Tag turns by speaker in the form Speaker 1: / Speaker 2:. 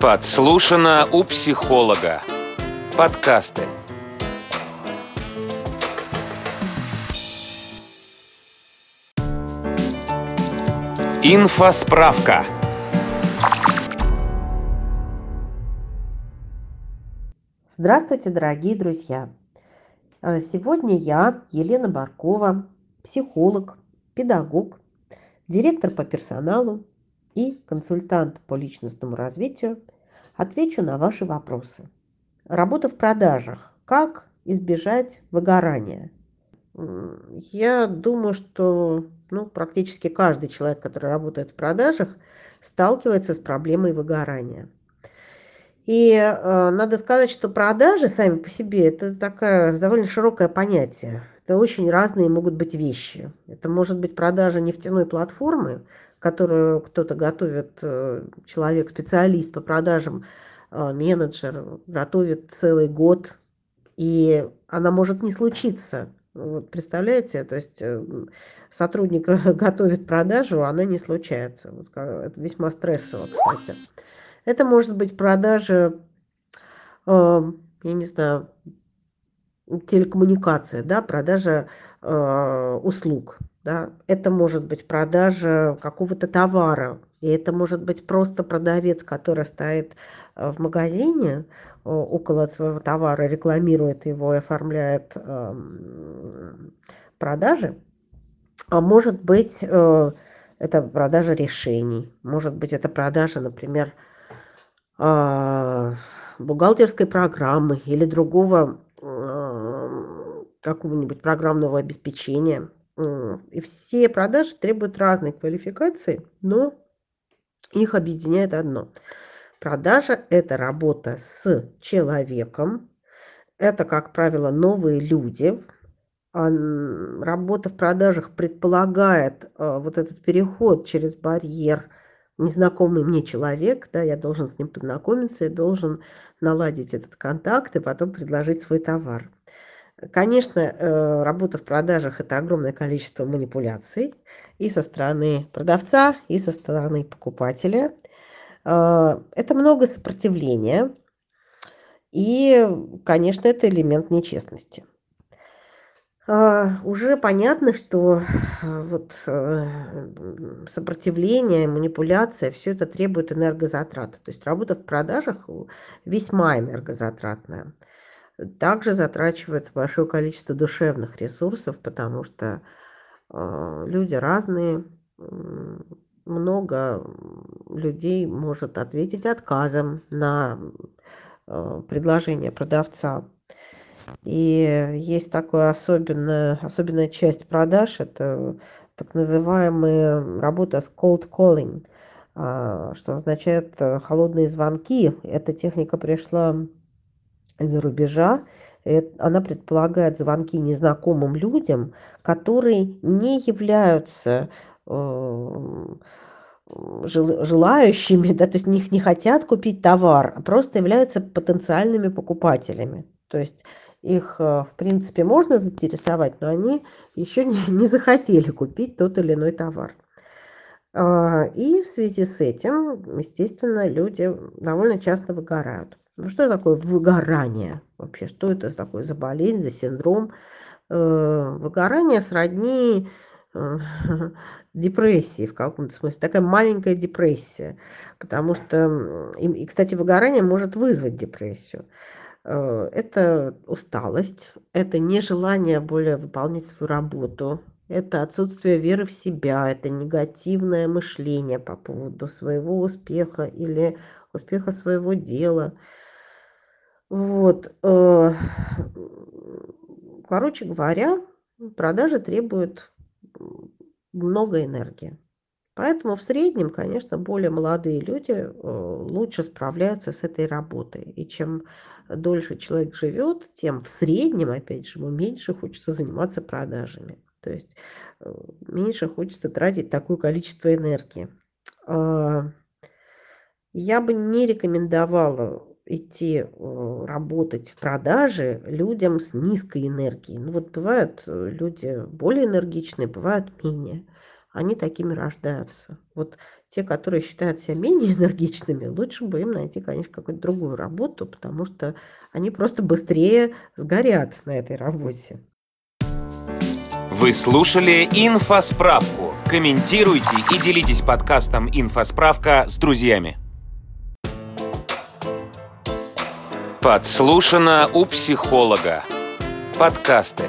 Speaker 1: Подслушано у психолога. Подкасты. Инфосправка.
Speaker 2: Здравствуйте, дорогие друзья! Э, Сегодня я, Елена Баркова, психолог, педагог, директор по персоналу и консультант по личностному развитию, отвечу на ваши вопросы. Работа в продажах. Как избежать выгорания? Я думаю, что ну, практически каждый человек, который работает в продажах, сталкивается с проблемой выгорания. И э, надо сказать, что продажи сами по себе это такое довольно широкое понятие. Это очень разные могут быть вещи. Это может быть продажа нефтяной платформы, которую кто-то готовит, э, человек, специалист по продажам, э, менеджер, готовит целый год, и она может не случиться. Вот представляете, то есть э, сотрудник готовит продажу, она не случается. Вот это весьма стрессово, кстати. Это может быть продажа, я не знаю, телекоммуникация, да, продажа услуг, да. Это может быть продажа какого-то товара, и это может быть просто продавец, который стоит э, в магазине э, около своего товара, рекламирует его и оформляет эм, продажи. А может быть, э, это продажа решений, может быть, это продажа, например, а, бухгалтерской программы или другого какого-нибудь программного обеспечения. М, И все продажи требуют разной квалификации, но их объединяет одно. Продажа– это работа с человеком, это, как правило, новые люди. Работа в продажах предполагает а, вот этот переход через барьер. Незнакомый мне человек, да, я должен с ним познакомиться, я должен наладить этот контакт и потом предложить свой товар. Конечно, э, работа в продажах– это огромное количество манипуляций и со стороны продавца, и со стороны покупателя. А, Это много сопротивления, и, конечно, это элемент нечестности. А, Уже понятно, что вот э, сопротивление, манипуляция, все это требует энергозатрат. То есть работа в продажах весьма энергозатратная. Также затрачивается большое количество душевных ресурсов, потому что а, люди разные. Много людей может ответить отказом на э, предложение продавца. И есть такая особенная, особенная часть продаж, это так называемая работа с cold calling, а, что означает э, холодные звонки. Эта техника пришла из-за рубежа. Э, Она предполагает звонки незнакомым людям, которые не являются э, жел- желающими, да, то есть них не хотят купить товар, а просто являются потенциальными покупателями. То есть их, э, в принципе, можно заинтересовать, но они еще не, не захотели купить тот или иной товар. А, И в связи с этим, естественно, люди довольно часто выгорают. Ну что такое выгорание вообще? Что это такое за болезнь, за синдром? Э, Выгорание сродни э, депрессии в каком-то смысле. Такая маленькая депрессия. Потому что, и, кстати, выгорание может вызвать депрессию. Э, Это усталость, это нежелание более выполнять свою работу, это отсутствие веры в себя, это негативное мышление по поводу своего успеха или успеха своего дела. Вот. э, Короче говоря, продажи требуют много энергии. Поэтому в среднем, конечно, более молодые люди э, лучше справляются с этой работой. И чем дольше человек живет, тем в среднем, опять же, ему меньше хочется заниматься продажами. То есть э, меньше хочется тратить такое количество энергии. А, Я бы не рекомендовала идти э, работать в продаже людям с низкой энергией. Ну вот бывают э, люди более энергичные, бывают менее. они такими рождаются. Вот те, которые считают себя менее энергичными, лучше бы им найти, конечно, какую-то другую работу, потому что они просто быстрее сгорят на этой работе.
Speaker 1: Вы слушали «Инфосправку». Комментируйте и делитесь подкастом «Инфосправка» с друзьями. Подслушано у психолога. Подкасты.